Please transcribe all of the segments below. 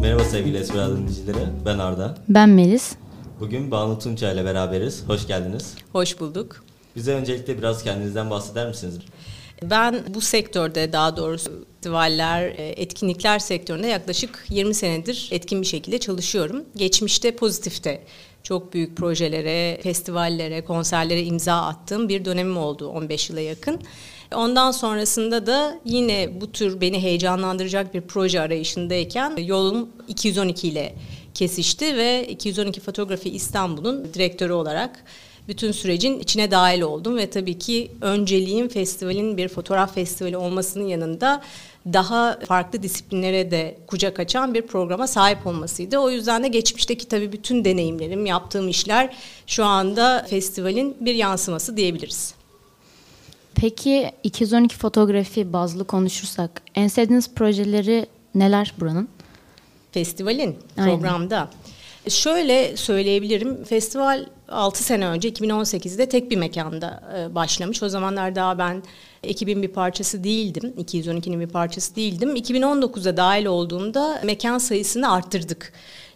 Merhaba sevgili Esmer dinleyicileri. Ben Arda. Ben Melis. Bugün Banu Tunça ile beraberiz. Hoş geldiniz. Hoş bulduk. Bize öncelikle biraz kendinizden bahseder misiniz? Ben bu sektörde daha doğrusu festivaller, e, etkinlikler sektöründe yaklaşık 20 senedir etkin bir şekilde çalışıyorum. Geçmişte pozitifte çok büyük projelere, festivallere, konserlere imza attığım bir dönemim oldu 15 yıla yakın. Ondan sonrasında da yine bu tür beni heyecanlandıracak bir proje arayışındayken yolum 212 ile kesişti ve 212 Fotoğrafi İstanbul'un direktörü olarak bütün sürecin içine dahil oldum ve tabii ki önceliğim festivalin bir fotoğraf festivali olmasının yanında daha farklı disiplinlere de kucak açan bir programa sahip olmasıydı. O yüzden de geçmişteki tabii bütün deneyimlerim, yaptığım işler şu anda festivalin bir yansıması diyebiliriz. Peki 212 fotoğrafi bazlı konuşursak en sevdiğiniz projeleri neler buranın? Festivalin Aynen. programda. Şöyle söyleyebilirim. Festival 6 sene önce 2018'de tek bir mekanda e, başlamış. O zamanlar daha ben ekibin bir parçası değildim. 212'nin bir parçası değildim. 2019'da dahil olduğumda mekan sayısını arttırdık.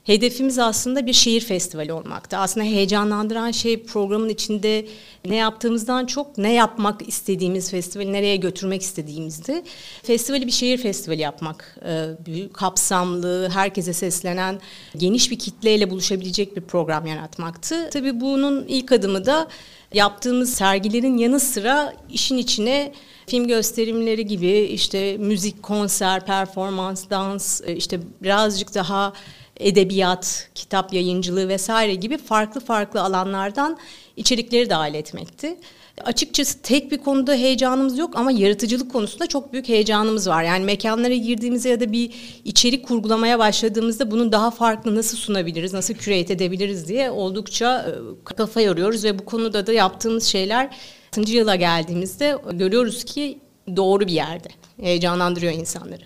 Hedefimiz aslında bir şehir festivali olmakta. Aslında heyecanlandıran şey programın içinde ne yaptığımızdan çok ne yapmak istediğimiz festivali nereye götürmek istediğimizdi. Festivali bir şehir festivali yapmak. E, büyük, kapsamlı, herkese seslenen, geniş bir kitleyle buluşabilecek bir program yaratmaktı. Tabii bunun ilk adımı da yaptığımız sergilerin yanı sıra işin içine film gösterimleri gibi işte müzik, konser, performans, dans, e, işte birazcık daha edebiyat, kitap yayıncılığı vesaire gibi farklı farklı alanlardan içerikleri dahil etmekti. Açıkçası tek bir konuda heyecanımız yok ama yaratıcılık konusunda çok büyük heyecanımız var. Yani mekanlara girdiğimizde ya da bir içerik kurgulamaya başladığımızda bunu daha farklı nasıl sunabiliriz, nasıl curate edebiliriz diye oldukça e, kafa yoruyoruz ve bu konuda da yaptığımız şeyler 6. yıla geldiğimizde görüyoruz ki doğru bir yerde. Heyecanlandırıyor insanları.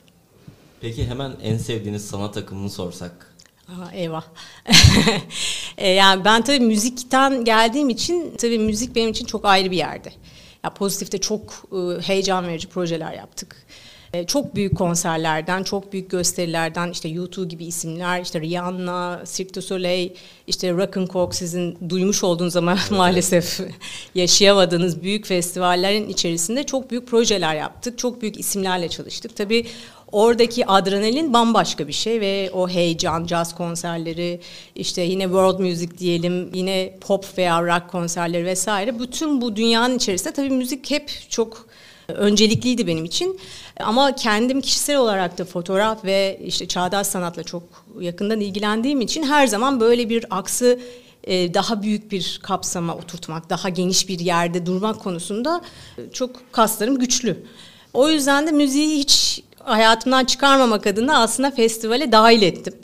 Peki hemen en sevdiğiniz sanat akımını sorsak Aha, eyvah. E, yani ben tabii müzikten geldiğim için tabii müzik benim için çok ayrı bir yerde. Ya pozitifte çok e, heyecan verici projeler yaptık. E, çok büyük konserlerden, çok büyük gösterilerden işte YouTube gibi isimler, işte Rihanna, Cirque du Soleil, işte Rock and Coke sizin duymuş olduğunuz ama maalesef yaşayamadığınız büyük festivallerin içerisinde çok büyük projeler yaptık. Çok büyük isimlerle çalıştık. Tabii oradaki adrenalin bambaşka bir şey ve o heyecan, caz konserleri, işte yine world music diyelim, yine pop veya rock konserleri vesaire. Bütün bu dünyanın içerisinde tabii müzik hep çok öncelikliydi benim için. Ama kendim kişisel olarak da fotoğraf ve işte çağdaş sanatla çok yakından ilgilendiğim için her zaman böyle bir aksı e, daha büyük bir kapsama oturtmak, daha geniş bir yerde durmak konusunda çok kaslarım güçlü. O yüzden de müziği hiç hayatımdan çıkarmamak adına aslında festivale dahil ettim.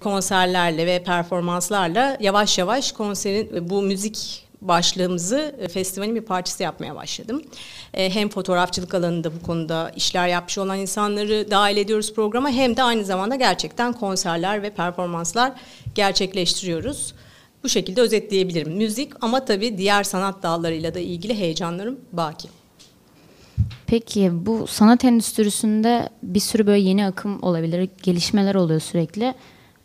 Konserlerle ve performanslarla yavaş yavaş konserin bu müzik başlığımızı e, festivalin bir parçası yapmaya başladım. E, hem fotoğrafçılık alanında bu konuda işler yapmış olan insanları dahil ediyoruz programa hem de aynı zamanda gerçekten konserler ve performanslar gerçekleştiriyoruz. Bu şekilde özetleyebilirim. Müzik ama tabii diğer sanat dallarıyla da ilgili heyecanlarım baki. Peki bu sanat endüstrisinde bir sürü böyle yeni akım olabilir, gelişmeler oluyor sürekli.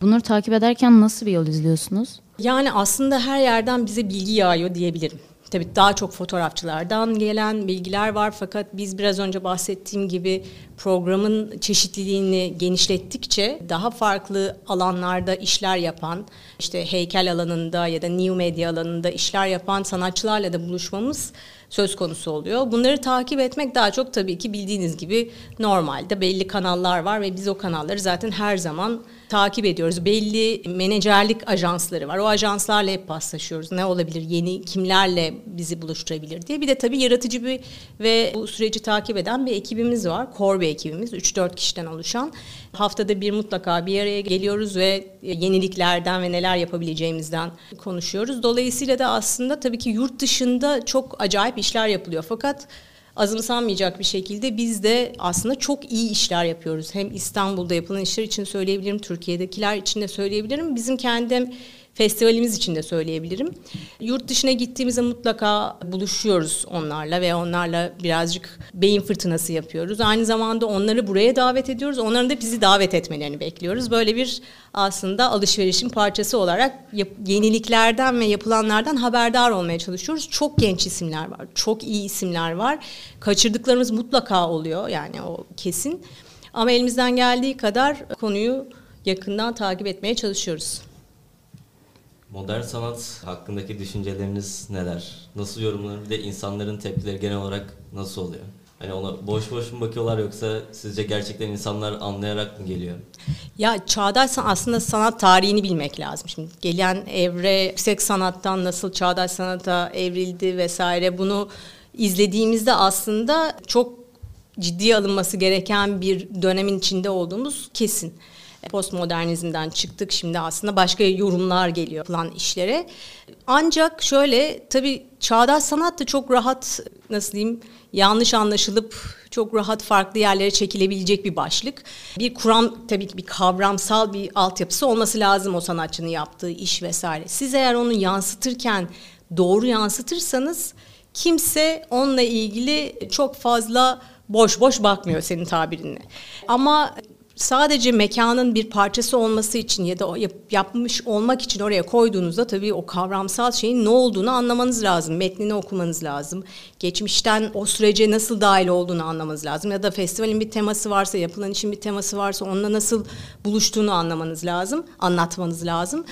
Bunları takip ederken nasıl bir yol izliyorsunuz? Yani aslında her yerden bize bilgi yağıyor diyebilirim. Tabii daha çok fotoğrafçılardan gelen bilgiler var fakat biz biraz önce bahsettiğim gibi programın çeşitliliğini genişlettikçe daha farklı alanlarda işler yapan, işte heykel alanında ya da new media alanında işler yapan sanatçılarla da buluşmamız söz konusu oluyor. Bunları takip etmek daha çok tabii ki bildiğiniz gibi normalde belli kanallar var ve biz o kanalları zaten her zaman takip ediyoruz. Belli menajerlik ajansları var. O ajanslarla hep paslaşıyoruz. Ne olabilir, yeni kimlerle bizi buluşturabilir diye. Bir de tabii yaratıcı bir ve bu süreci takip eden bir ekibimiz var. Core bir ekibimiz. 3-4 kişiden oluşan. Haftada bir mutlaka bir araya geliyoruz ve yeniliklerden ve neler yapabileceğimizden konuşuyoruz. Dolayısıyla da aslında tabii ki yurt dışında çok acayip işler yapılıyor. Fakat azımsanmayacak bir şekilde biz de aslında çok iyi işler yapıyoruz. Hem İstanbul'da yapılan işler için söyleyebilirim, Türkiye'dekiler için de söyleyebilirim. Bizim kendi festivalimiz için de söyleyebilirim. Yurt dışına gittiğimizde mutlaka buluşuyoruz onlarla ve onlarla birazcık beyin fırtınası yapıyoruz. Aynı zamanda onları buraya davet ediyoruz. Onların da bizi davet etmelerini bekliyoruz. Böyle bir aslında alışverişin parçası olarak yeniliklerden ve yapılanlardan haberdar olmaya çalışıyoruz. Çok genç isimler var. Çok iyi isimler var. Kaçırdıklarımız mutlaka oluyor yani o kesin. Ama elimizden geldiği kadar konuyu yakından takip etmeye çalışıyoruz. Modern sanat hakkındaki düşünceleriniz neler? Nasıl yorumlanır? Bir de insanların tepkileri genel olarak nasıl oluyor? Hani ona boş boş mu bakıyorlar yoksa sizce gerçekten insanlar anlayarak mı geliyor? Ya çağdaş aslında sanat tarihini bilmek lazım. Şimdi gelen evre yüksek sanattan nasıl çağdaş sanata evrildi vesaire bunu izlediğimizde aslında çok ciddiye alınması gereken bir dönemin içinde olduğumuz kesin. Postmodernizmden çıktık şimdi aslında başka yorumlar geliyor yapılan işlere. Ancak şöyle tabii çağdaş sanat da çok rahat nasıl diyeyim yanlış anlaşılıp çok rahat farklı yerlere çekilebilecek bir başlık. Bir kuram tabii ki bir kavramsal bir altyapısı olması lazım o sanatçının yaptığı iş vesaire. Siz eğer onu yansıtırken doğru yansıtırsanız kimse onunla ilgili çok fazla boş boş bakmıyor senin tabirinle. Ama sadece mekanın bir parçası olması için ya da yap, yapmış olmak için oraya koyduğunuzda tabii o kavramsal şeyin ne olduğunu anlamanız lazım. Metnini okumanız lazım. Geçmişten o sürece nasıl dahil olduğunu anlamanız lazım. Ya da festivalin bir teması varsa, yapılan işin bir teması varsa onunla nasıl buluştuğunu anlamanız lazım. Anlatmanız lazım.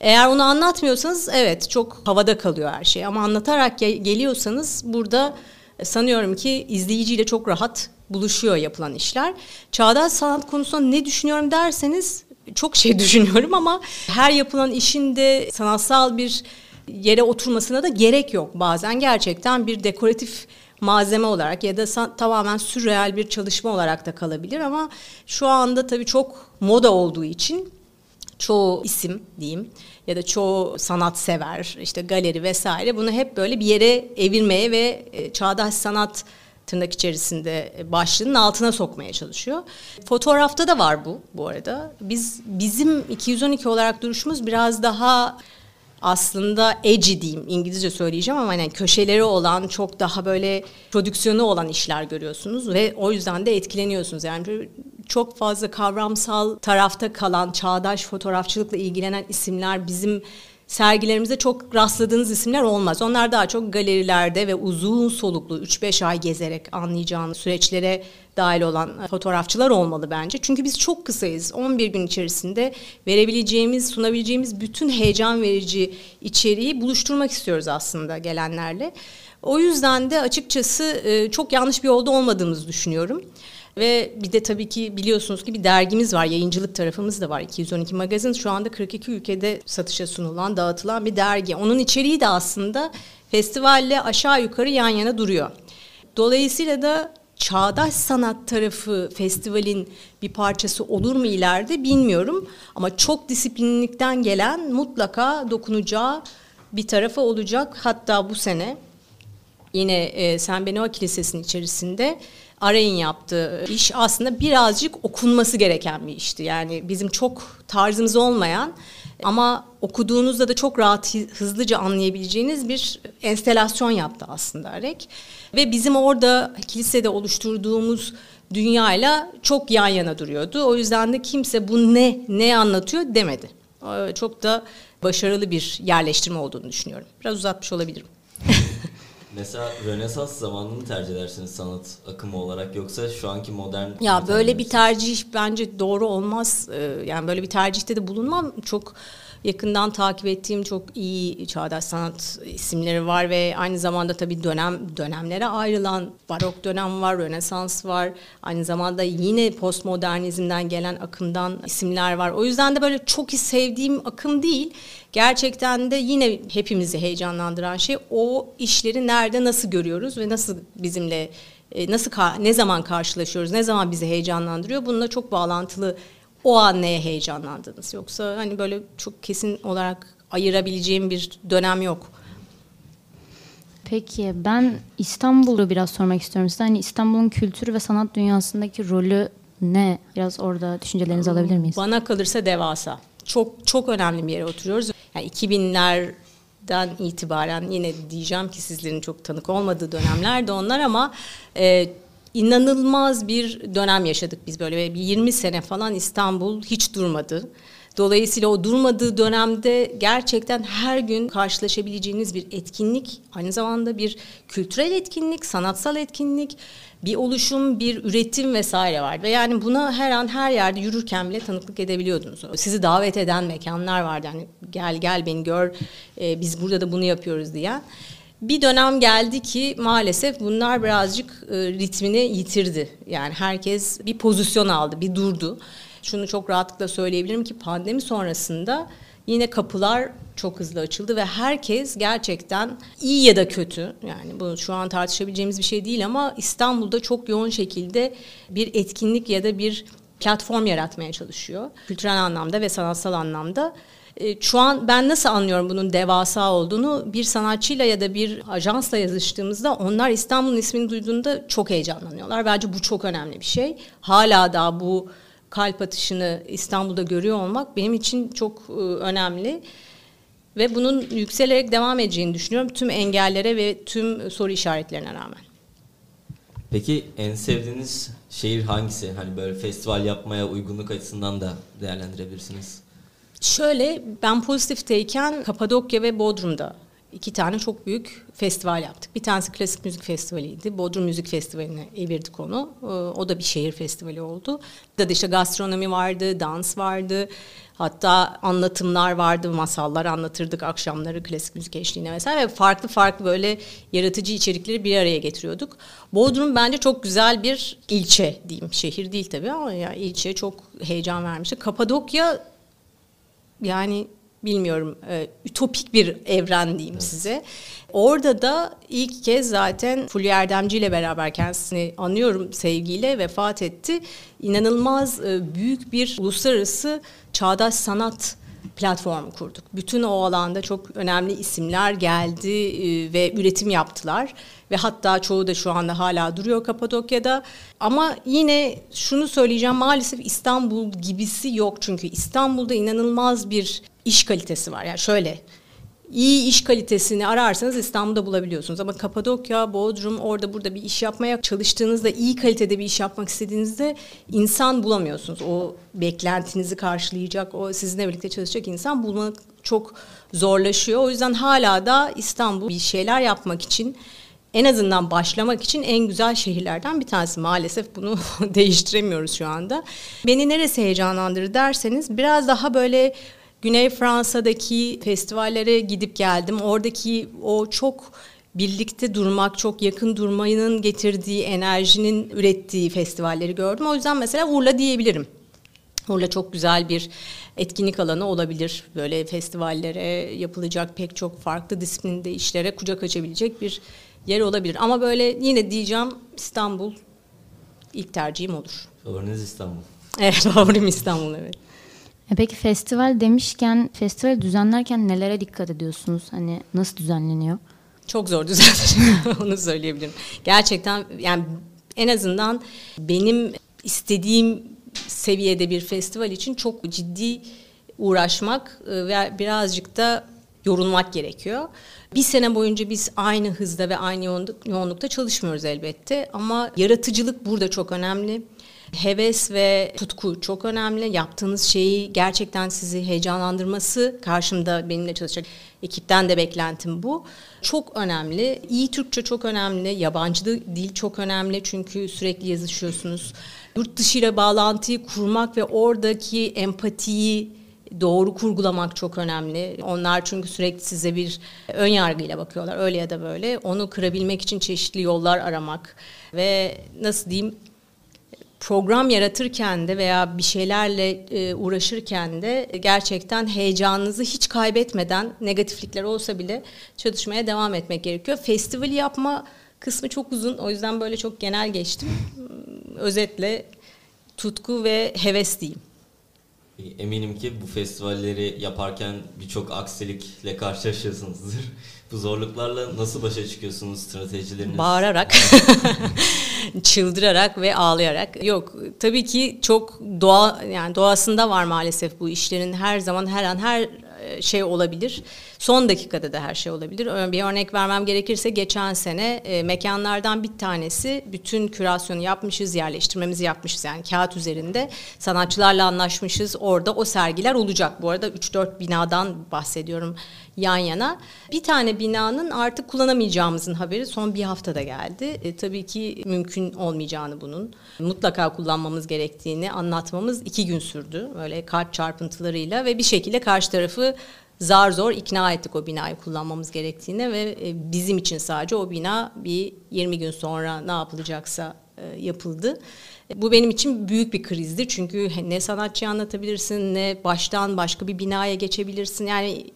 Eğer onu anlatmıyorsanız evet çok havada kalıyor her şey. Ama anlatarak geliyorsanız burada sanıyorum ki izleyiciyle çok rahat buluşuyor yapılan işler. Çağdaş sanat konusunda ne düşünüyorum derseniz çok şey düşünüyorum ama her yapılan işin de sanatsal bir yere oturmasına da gerek yok. Bazen gerçekten bir dekoratif malzeme olarak ya da tamamen sürreal bir çalışma olarak da kalabilir ama şu anda tabii çok moda olduğu için çoğu isim diyeyim ya da çoğu sanat sever işte galeri vesaire bunu hep böyle bir yere evirmeye ve e, çağdaş sanat tırnak içerisinde e, başlığının altına sokmaya çalışıyor. Fotoğrafta da var bu bu arada. Biz bizim 212 olarak duruşumuz biraz daha aslında edgy diyeyim İngilizce söyleyeceğim ama yani köşeleri olan çok daha böyle prodüksiyonu olan işler görüyorsunuz ve o yüzden de etkileniyorsunuz. Yani çok fazla kavramsal tarafta kalan çağdaş fotoğrafçılıkla ilgilenen isimler bizim sergilerimizde çok rastladığınız isimler olmaz. Onlar daha çok galerilerde ve uzun soluklu 3-5 ay gezerek anlayacağınız süreçlere dahil olan fotoğrafçılar olmalı bence. Çünkü biz çok kısayız. 11 gün içerisinde verebileceğimiz, sunabileceğimiz bütün heyecan verici içeriği buluşturmak istiyoruz aslında gelenlerle. O yüzden de açıkçası e, çok yanlış bir yolda olmadığımızı düşünüyorum. Ve bir de tabii ki biliyorsunuz ki bir dergimiz var, yayıncılık tarafımız da var. 212 Magazin şu anda 42 ülkede satışa sunulan, dağıtılan bir dergi. Onun içeriği de aslında festivalle aşağı yukarı yan yana duruyor. Dolayısıyla da çağdaş sanat tarafı festivalin bir parçası olur mu ileride bilmiyorum. Ama çok disiplinlikten gelen mutlaka dokunacağı bir tarafı olacak. Hatta bu sene yine e, Sen Benova Kilisesi'nin içerisinde Aray'ın yaptığı iş aslında birazcık okunması gereken bir işti. Yani bizim çok tarzımız olmayan ama okuduğunuzda da çok rahat hızlıca anlayabileceğiniz bir enstelasyon yaptı aslında Arek. Ve bizim orada kilisede oluşturduğumuz dünyayla çok yan yana duruyordu. O yüzden de kimse bu ne ne anlatıyor demedi. Çok da başarılı bir yerleştirme olduğunu düşünüyorum. Biraz uzatmış olabilirim. Mesela Rönesans zamanını tercih edersiniz sanat akımı olarak yoksa şu anki modern... Ya böyle bir tercih bence doğru olmaz. Ee, yani böyle bir tercihte de bulunmam. Çok yakından takip ettiğim çok iyi çağdaş sanat isimleri var ve aynı zamanda tabii dönem dönemlere ayrılan barok dönem var, rönesans var. Aynı zamanda yine postmodernizmden gelen akımdan isimler var. O yüzden de böyle çok sevdiğim akım değil. Gerçekten de yine hepimizi heyecanlandıran şey o işleri nerede nasıl görüyoruz ve nasıl bizimle e, nasıl ne zaman karşılaşıyoruz, ne zaman bizi heyecanlandırıyor. Bununla çok bağlantılı o an neye heyecanlandınız? Yoksa hani böyle çok kesin olarak ayırabileceğim bir dönem yok. Peki ben İstanbul'u biraz sormak istiyorum size. Hani İstanbul'un kültür ve sanat dünyasındaki rolü ne? Biraz orada düşüncelerinizi alabilir miyiz? Bana kalırsa devasa. Çok çok önemli bir yere oturuyoruz. Yani 2000'lerden itibaren yine diyeceğim ki sizlerin çok tanık olmadığı dönemler de onlar ama e, inanılmaz bir dönem yaşadık biz böyle bir 20 sene falan İstanbul hiç durmadı. Dolayısıyla o durmadığı dönemde gerçekten her gün karşılaşabileceğiniz bir etkinlik, aynı zamanda bir kültürel etkinlik, sanatsal etkinlik, bir oluşum, bir üretim vesaire vardı. Ve yani buna her an her yerde yürürken bile tanıklık edebiliyordunuz. Sizi davet eden mekanlar vardı. Yani gel gel beni gör, e, biz burada da bunu yapıyoruz diyen. Bir dönem geldi ki maalesef bunlar birazcık e, ritmini yitirdi. Yani herkes bir pozisyon aldı, bir durdu şunu çok rahatlıkla söyleyebilirim ki pandemi sonrasında yine kapılar çok hızlı açıldı ve herkes gerçekten iyi ya da kötü yani bu şu an tartışabileceğimiz bir şey değil ama İstanbul'da çok yoğun şekilde bir etkinlik ya da bir platform yaratmaya çalışıyor. Kültürel anlamda ve sanatsal anlamda. E, şu an ben nasıl anlıyorum bunun devasa olduğunu bir sanatçıyla ya da bir ajansla yazıştığımızda onlar İstanbul'un ismini duyduğunda çok heyecanlanıyorlar. Bence bu çok önemli bir şey. Hala da bu kalp atışını İstanbul'da görüyor olmak benim için çok e, önemli. Ve bunun yükselerek devam edeceğini düşünüyorum tüm engellere ve tüm soru işaretlerine rağmen. Peki en sevdiğiniz şehir hangisi? Hani böyle festival yapmaya uygunluk açısından da değerlendirebilirsiniz. Şöyle ben pozitifteyken Kapadokya ve Bodrum'da iki tane çok büyük festival yaptık. Bir tanesi klasik müzik festivaliydi. Bodrum Müzik Festivali'ne evirdik onu. Ee, o da bir şehir festivali oldu. De işte gastronomi vardı, dans vardı. Hatta anlatımlar vardı, masallar anlatırdık akşamları klasik müzik eşliğine vesaire. Ve farklı farklı böyle yaratıcı içerikleri bir araya getiriyorduk. Bodrum bence çok güzel bir ilçe diyeyim. Şehir değil tabii ama ya ilçe çok heyecan vermişti. Kapadokya yani bilmiyorum e, ütopik bir evren diyeyim evet. size. Orada da ilk kez zaten Fulya Erdemci ile beraber kendisini anıyorum sevgiyle vefat etti. İnanılmaz e, büyük bir uluslararası çağdaş sanat platformu kurduk. Bütün o alanda çok önemli isimler geldi e, ve üretim yaptılar ve hatta çoğu da şu anda hala duruyor Kapadokya'da. Ama yine şunu söyleyeceğim maalesef İstanbul gibisi yok çünkü İstanbul'da inanılmaz bir iş kalitesi var. Yani şöyle iyi iş kalitesini ararsanız İstanbul'da bulabiliyorsunuz. Ama Kapadokya, Bodrum orada burada bir iş yapmaya çalıştığınızda iyi kalitede bir iş yapmak istediğinizde insan bulamıyorsunuz. O beklentinizi karşılayacak, o sizinle birlikte çalışacak insan bulmak çok zorlaşıyor. O yüzden hala da İstanbul bir şeyler yapmak için en azından başlamak için en güzel şehirlerden bir tanesi. Maalesef bunu değiştiremiyoruz şu anda. Beni neresi heyecanlandırır derseniz biraz daha böyle Güney Fransa'daki festivallere gidip geldim. Oradaki o çok birlikte durmak, çok yakın durmanın getirdiği enerjinin ürettiği festivalleri gördüm. O yüzden mesela Urla diyebilirim. Urla çok güzel bir etkinlik alanı olabilir. Böyle festivallere yapılacak pek çok farklı disiplinde işlere kucak açabilecek bir yer olabilir. Ama böyle yine diyeceğim İstanbul ilk tercihim olur. Favoriniz İstanbul. Evet favorim İstanbul evet. E peki festival demişken festival düzenlerken nelere dikkat ediyorsunuz? Hani nasıl düzenleniyor? Çok zor düzenleniyor onu söyleyebilirim. Gerçekten yani en azından benim istediğim seviyede bir festival için çok ciddi uğraşmak e, ve birazcık da yorulmak gerekiyor. Bir sene boyunca biz aynı hızda ve aynı yoğunlukta çalışmıyoruz elbette ama yaratıcılık burada çok önemli heves ve tutku çok önemli. Yaptığınız şeyi gerçekten sizi heyecanlandırması karşımda benimle çalışacak ekipten de beklentim bu. Çok önemli. İyi Türkçe çok önemli. Yabancı dil çok önemli çünkü sürekli yazışıyorsunuz. Yurt dışı bağlantıyı kurmak ve oradaki empatiyi doğru kurgulamak çok önemli. Onlar çünkü sürekli size bir ön yargıyla bakıyorlar öyle ya da böyle. Onu kırabilmek için çeşitli yollar aramak ve nasıl diyeyim program yaratırken de veya bir şeylerle e, uğraşırken de gerçekten heyecanınızı hiç kaybetmeden negatiflikler olsa bile çalışmaya devam etmek gerekiyor. Festivali yapma kısmı çok uzun o yüzden böyle çok genel geçtim. Özetle tutku ve heves diyeyim. Eminim ki bu festivalleri yaparken birçok aksilikle karşılaşıyorsunuzdur. Bu zorluklarla nasıl başa çıkıyorsunuz stratejileriniz? Bağırarak, çıldırarak ve ağlayarak. Yok tabii ki çok doğa yani doğasında var maalesef bu işlerin her zaman her an her e, şey olabilir. Son dakikada da her şey olabilir. Bir örnek vermem gerekirse geçen sene e, mekanlardan bir tanesi bütün kürasyonu yapmışız, yerleştirmemizi yapmışız yani kağıt üzerinde. Sanatçılarla anlaşmışız. Orada o sergiler olacak. Bu arada 3-4 binadan bahsediyorum yan yana. Bir tane binanın artık kullanamayacağımızın haberi son bir haftada geldi. E, tabii ki mümkün olmayacağını bunun. Mutlaka kullanmamız gerektiğini anlatmamız iki gün sürdü. Böyle kalp çarpıntılarıyla ve bir şekilde karşı tarafı zar zor ikna ettik o binayı kullanmamız gerektiğine ve e, bizim için sadece o bina bir 20 gün sonra ne yapılacaksa e, yapıldı. Bu benim için büyük bir krizdi çünkü ne sanatçıyı anlatabilirsin ne baştan başka bir binaya geçebilirsin yani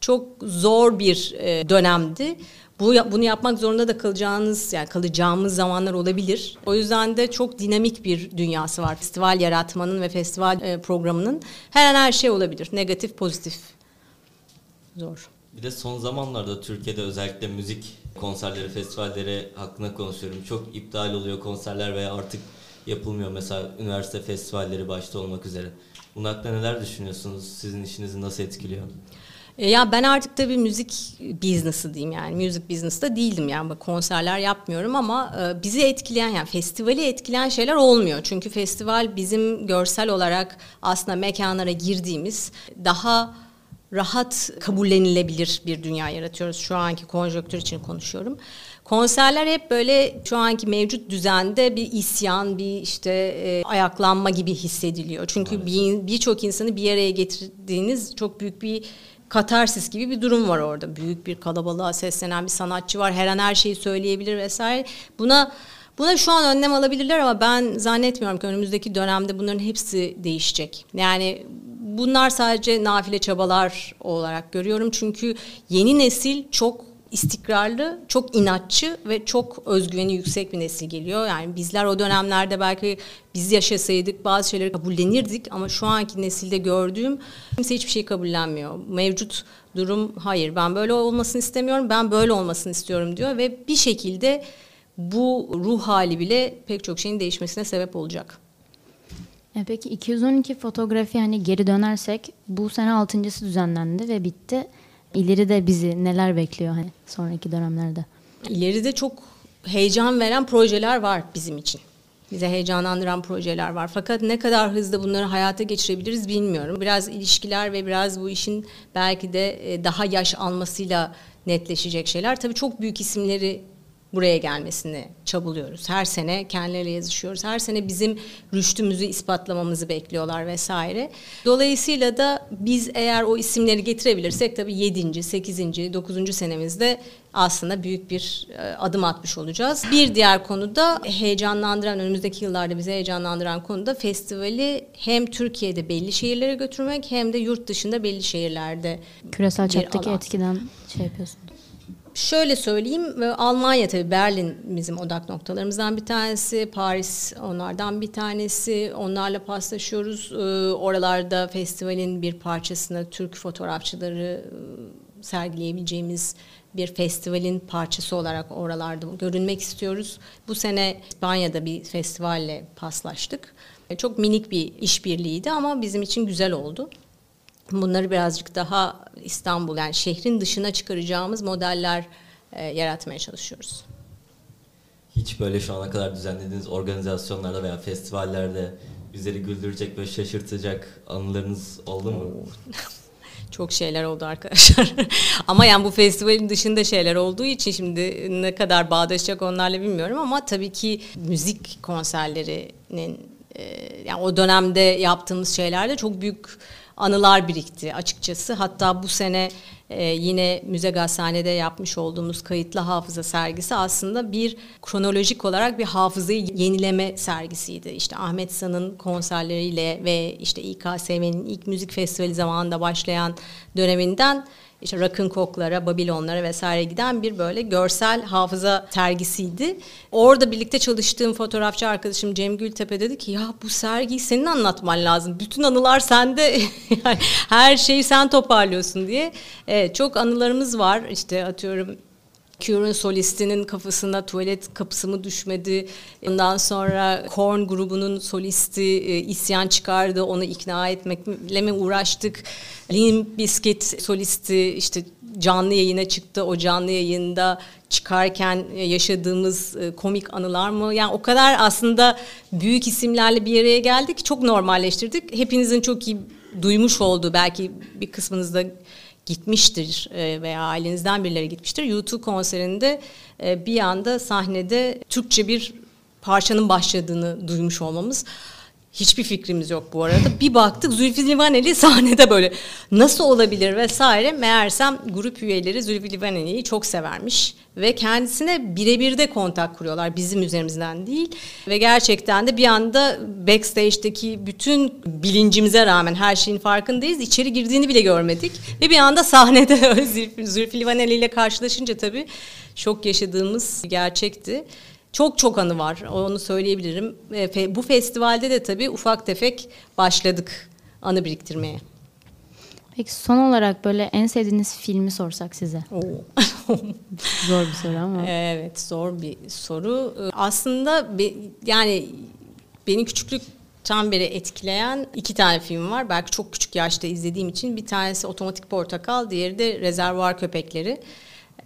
çok zor bir e, dönemdi. Bu bunu yapmak zorunda da kalacağınız yani kalacağımız zamanlar olabilir. O yüzden de çok dinamik bir dünyası var. Festival yaratmanın ve festival e, programının her an her şey olabilir. Negatif, pozitif. Zor. Bir de son zamanlarda Türkiye'de özellikle müzik konserleri, festivalleri hakkında konuşuyorum. Çok iptal oluyor konserler veya artık yapılmıyor. Mesela üniversite festivalleri başta olmak üzere. Bunun hakkında neler düşünüyorsunuz? Sizin işinizi nasıl etkiliyor? E, ya ben artık tabii müzik business'ı diyeyim yani müzik business'ta değildim yani konserler yapmıyorum ama e, bizi etkileyen yani festivali etkileyen şeyler olmuyor. Çünkü festival bizim görsel olarak aslında mekanlara girdiğimiz daha rahat kabullenilebilir bir dünya yaratıyoruz. Şu anki konjonktür için konuşuyorum. Konserler hep böyle şu anki mevcut düzende bir isyan, bir işte e, ayaklanma gibi hissediliyor. Çünkü birçok bir insanı bir araya getirdiğiniz çok büyük bir katarsis gibi bir durum var orada. Büyük bir kalabalığa seslenen bir sanatçı var. Her an her şeyi söyleyebilir vesaire. Buna Buna şu an önlem alabilirler ama ben zannetmiyorum ki önümüzdeki dönemde bunların hepsi değişecek. Yani bunlar sadece nafile çabalar olarak görüyorum. Çünkü yeni nesil çok istikrarlı, çok inatçı ve çok özgüveni yüksek bir nesil geliyor. Yani bizler o dönemlerde belki biz yaşasaydık bazı şeyleri kabullenirdik ama şu anki nesilde gördüğüm kimse hiçbir şey kabullenmiyor. Mevcut durum hayır ben böyle olmasını istemiyorum, ben böyle olmasını istiyorum diyor ve bir şekilde bu ruh hali bile pek çok şeyin değişmesine sebep olacak. E peki 212 fotoğrafi hani geri dönersek bu sene altıncısı düzenlendi ve bitti. İleride bizi neler bekliyor hani sonraki dönemlerde? İleride çok heyecan veren projeler var bizim için. Bize heyecanlandıran projeler var. Fakat ne kadar hızlı bunları hayata geçirebiliriz bilmiyorum. Biraz ilişkiler ve biraz bu işin belki de e, daha yaş almasıyla netleşecek şeyler. Tabii çok büyük isimleri buraya gelmesini çabalıyoruz. Her sene kendileriyle yazışıyoruz. Her sene bizim rüştümüzü ispatlamamızı bekliyorlar vesaire. Dolayısıyla da biz eğer o isimleri getirebilirsek tabii 7. 8. 9. senemizde aslında büyük bir e, adım atmış olacağız. Bir diğer konu da heyecanlandıran, önümüzdeki yıllarda bizi heyecanlandıran konu da festivali hem Türkiye'de belli şehirlere götürmek hem de yurt dışında belli şehirlerde Küresel çaptaki etkiden şey yapıyorsunuz. Şöyle söyleyeyim, Almanya tabii Berlin bizim odak noktalarımızdan bir tanesi, Paris onlardan bir tanesi. Onlarla paslaşıyoruz. Ee, oralarda festivalin bir parçasını Türk fotoğrafçıları e, sergileyebileceğimiz bir festivalin parçası olarak oralarda görünmek istiyoruz. Bu sene İspanya'da bir festivalle paslaştık. Çok minik bir işbirliğiydi ama bizim için güzel oldu. Bunları birazcık daha İstanbul yani şehrin dışına çıkaracağımız modeller e, yaratmaya çalışıyoruz. Hiç böyle şu ana kadar düzenlediğiniz organizasyonlarda veya festivallerde bizleri güldürecek ve şaşırtacak anılarınız oldu mu? Çok şeyler oldu arkadaşlar. ama yani bu festivalin dışında şeyler olduğu için şimdi ne kadar bağdaşacak onlarla bilmiyorum ama tabii ki müzik konserlerinin e, yani o dönemde yaptığımız şeylerde çok büyük anılar birikti açıkçası. Hatta bu sene e, yine Müze Gazhane'de yapmış olduğumuz kayıtlı hafıza sergisi aslında bir kronolojik olarak bir hafızayı yenileme sergisiydi. İşte Ahmet San'ın konserleriyle ve işte İKSV'nin ilk müzik festivali zamanında başlayan döneminden işte Rakın Koklara, Babilonlara vesaire giden bir böyle görsel hafıza tergisiydi. Orada birlikte çalıştığım fotoğrafçı arkadaşım Cem Gültepe dedi ki ya bu sergiyi senin anlatman lazım. Bütün anılar sende. her şeyi sen toparlıyorsun diye. Evet, çok anılarımız var. İşte atıyorum Cure'un solistinin kafasına tuvalet kapısı mı düşmedi? Ondan sonra Korn grubunun solisti e, isyan çıkardı. Onu ikna etmekle mi uğraştık? Limp Bizkit solisti işte canlı yayına çıktı. O canlı yayında çıkarken yaşadığımız e, komik anılar mı? Yani o kadar aslında büyük isimlerle bir araya geldik. Çok normalleştirdik. Hepinizin çok iyi duymuş olduğu belki bir kısmınız da gitmiştir e, veya ailenizden birileri gitmiştir. YouTube konserinde e, bir anda sahnede Türkçe bir parçanın başladığını duymuş olmamız. Hiçbir fikrimiz yok bu arada. Bir baktık Zülfü Livaneli sahnede böyle nasıl olabilir vesaire. Meğersem grup üyeleri Zülfü Livaneli'yi çok severmiş. Ve kendisine birebir de kontak kuruyorlar bizim üzerimizden değil. Ve gerçekten de bir anda backstage'deki bütün bilincimize rağmen her şeyin farkındayız. İçeri girdiğini bile görmedik. Ve bir anda sahnede Zülfü, Livaneli ile karşılaşınca tabii şok yaşadığımız gerçekti. Çok çok anı var onu söyleyebilirim. Bu festivalde de tabii ufak tefek başladık anı biriktirmeye. Peki son olarak böyle en sevdiğiniz filmi sorsak size. zor bir soru ama. Evet zor bir soru. Aslında yani beni küçüklükten beri etkileyen iki tane film var. Belki çok küçük yaşta izlediğim için. Bir tanesi Otomatik Portakal, diğeri de Rezervuar Köpekleri.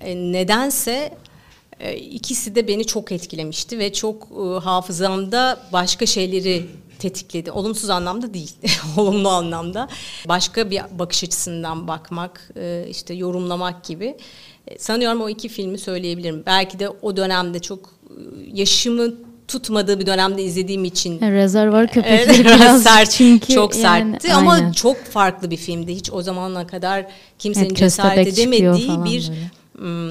Nedense ikisi de beni çok etkilemişti ve çok hafızamda başka şeyleri tetikledi. Olumsuz anlamda değil, olumlu anlamda. Başka bir bakış açısından bakmak, işte yorumlamak gibi. Sanıyorum o iki filmi söyleyebilirim. Belki de o dönemde çok yaşımı tutmadığı bir dönemde izlediğim için. Rezervar köpekleri biraz sert, çünkü çok yani, sertti aynen. ama çok farklı bir filmdi. Hiç o zamana kadar kimsenin evet, cesaret edemediği bir böyle.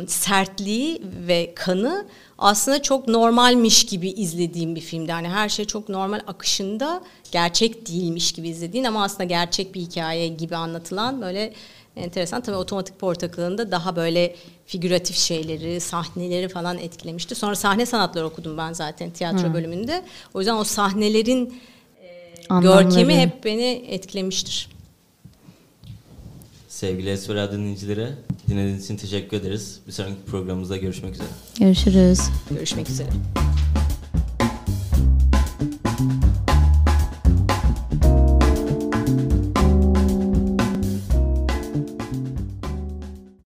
Sertliği ve kanı aslında çok normalmiş gibi izlediğim bir filmdi. Yani her şey çok normal akışında gerçek değilmiş gibi izlediğin ama aslında gerçek bir hikaye gibi anlatılan böyle enteresan. Tabii otomatik portakalında daha böyle figüratif şeyleri, sahneleri falan etkilemişti. Sonra sahne sanatları okudum ben zaten tiyatro Hı. bölümünde. O yüzden o sahnelerin e, görkemi hep beni etkilemiştir. Sevgili Esmer dinleyicilere dinlediğiniz için teşekkür ederiz. Bir sonraki programımızda görüşmek üzere. Görüşürüz. Görüşmek üzere.